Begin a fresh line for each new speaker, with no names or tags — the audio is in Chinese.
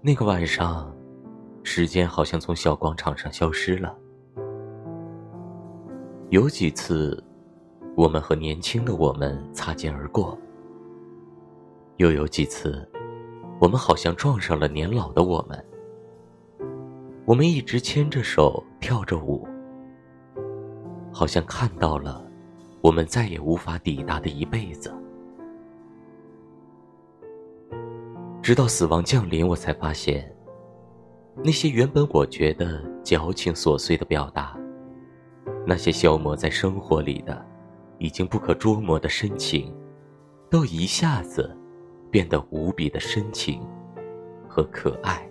那个晚上，时间好像从小广场上消失了。有几次，我们和年轻的我们擦肩而过；又有几次，我们好像撞上了年老的我们。我们一直牵着手跳着舞，好像看到了我们再也无法抵达的一辈子。直到死亡降临，我才发现，那些原本我觉得矫情琐碎的表达，那些消磨在生活里的、已经不可捉摸的深情，都一下子变得无比的深情和可爱。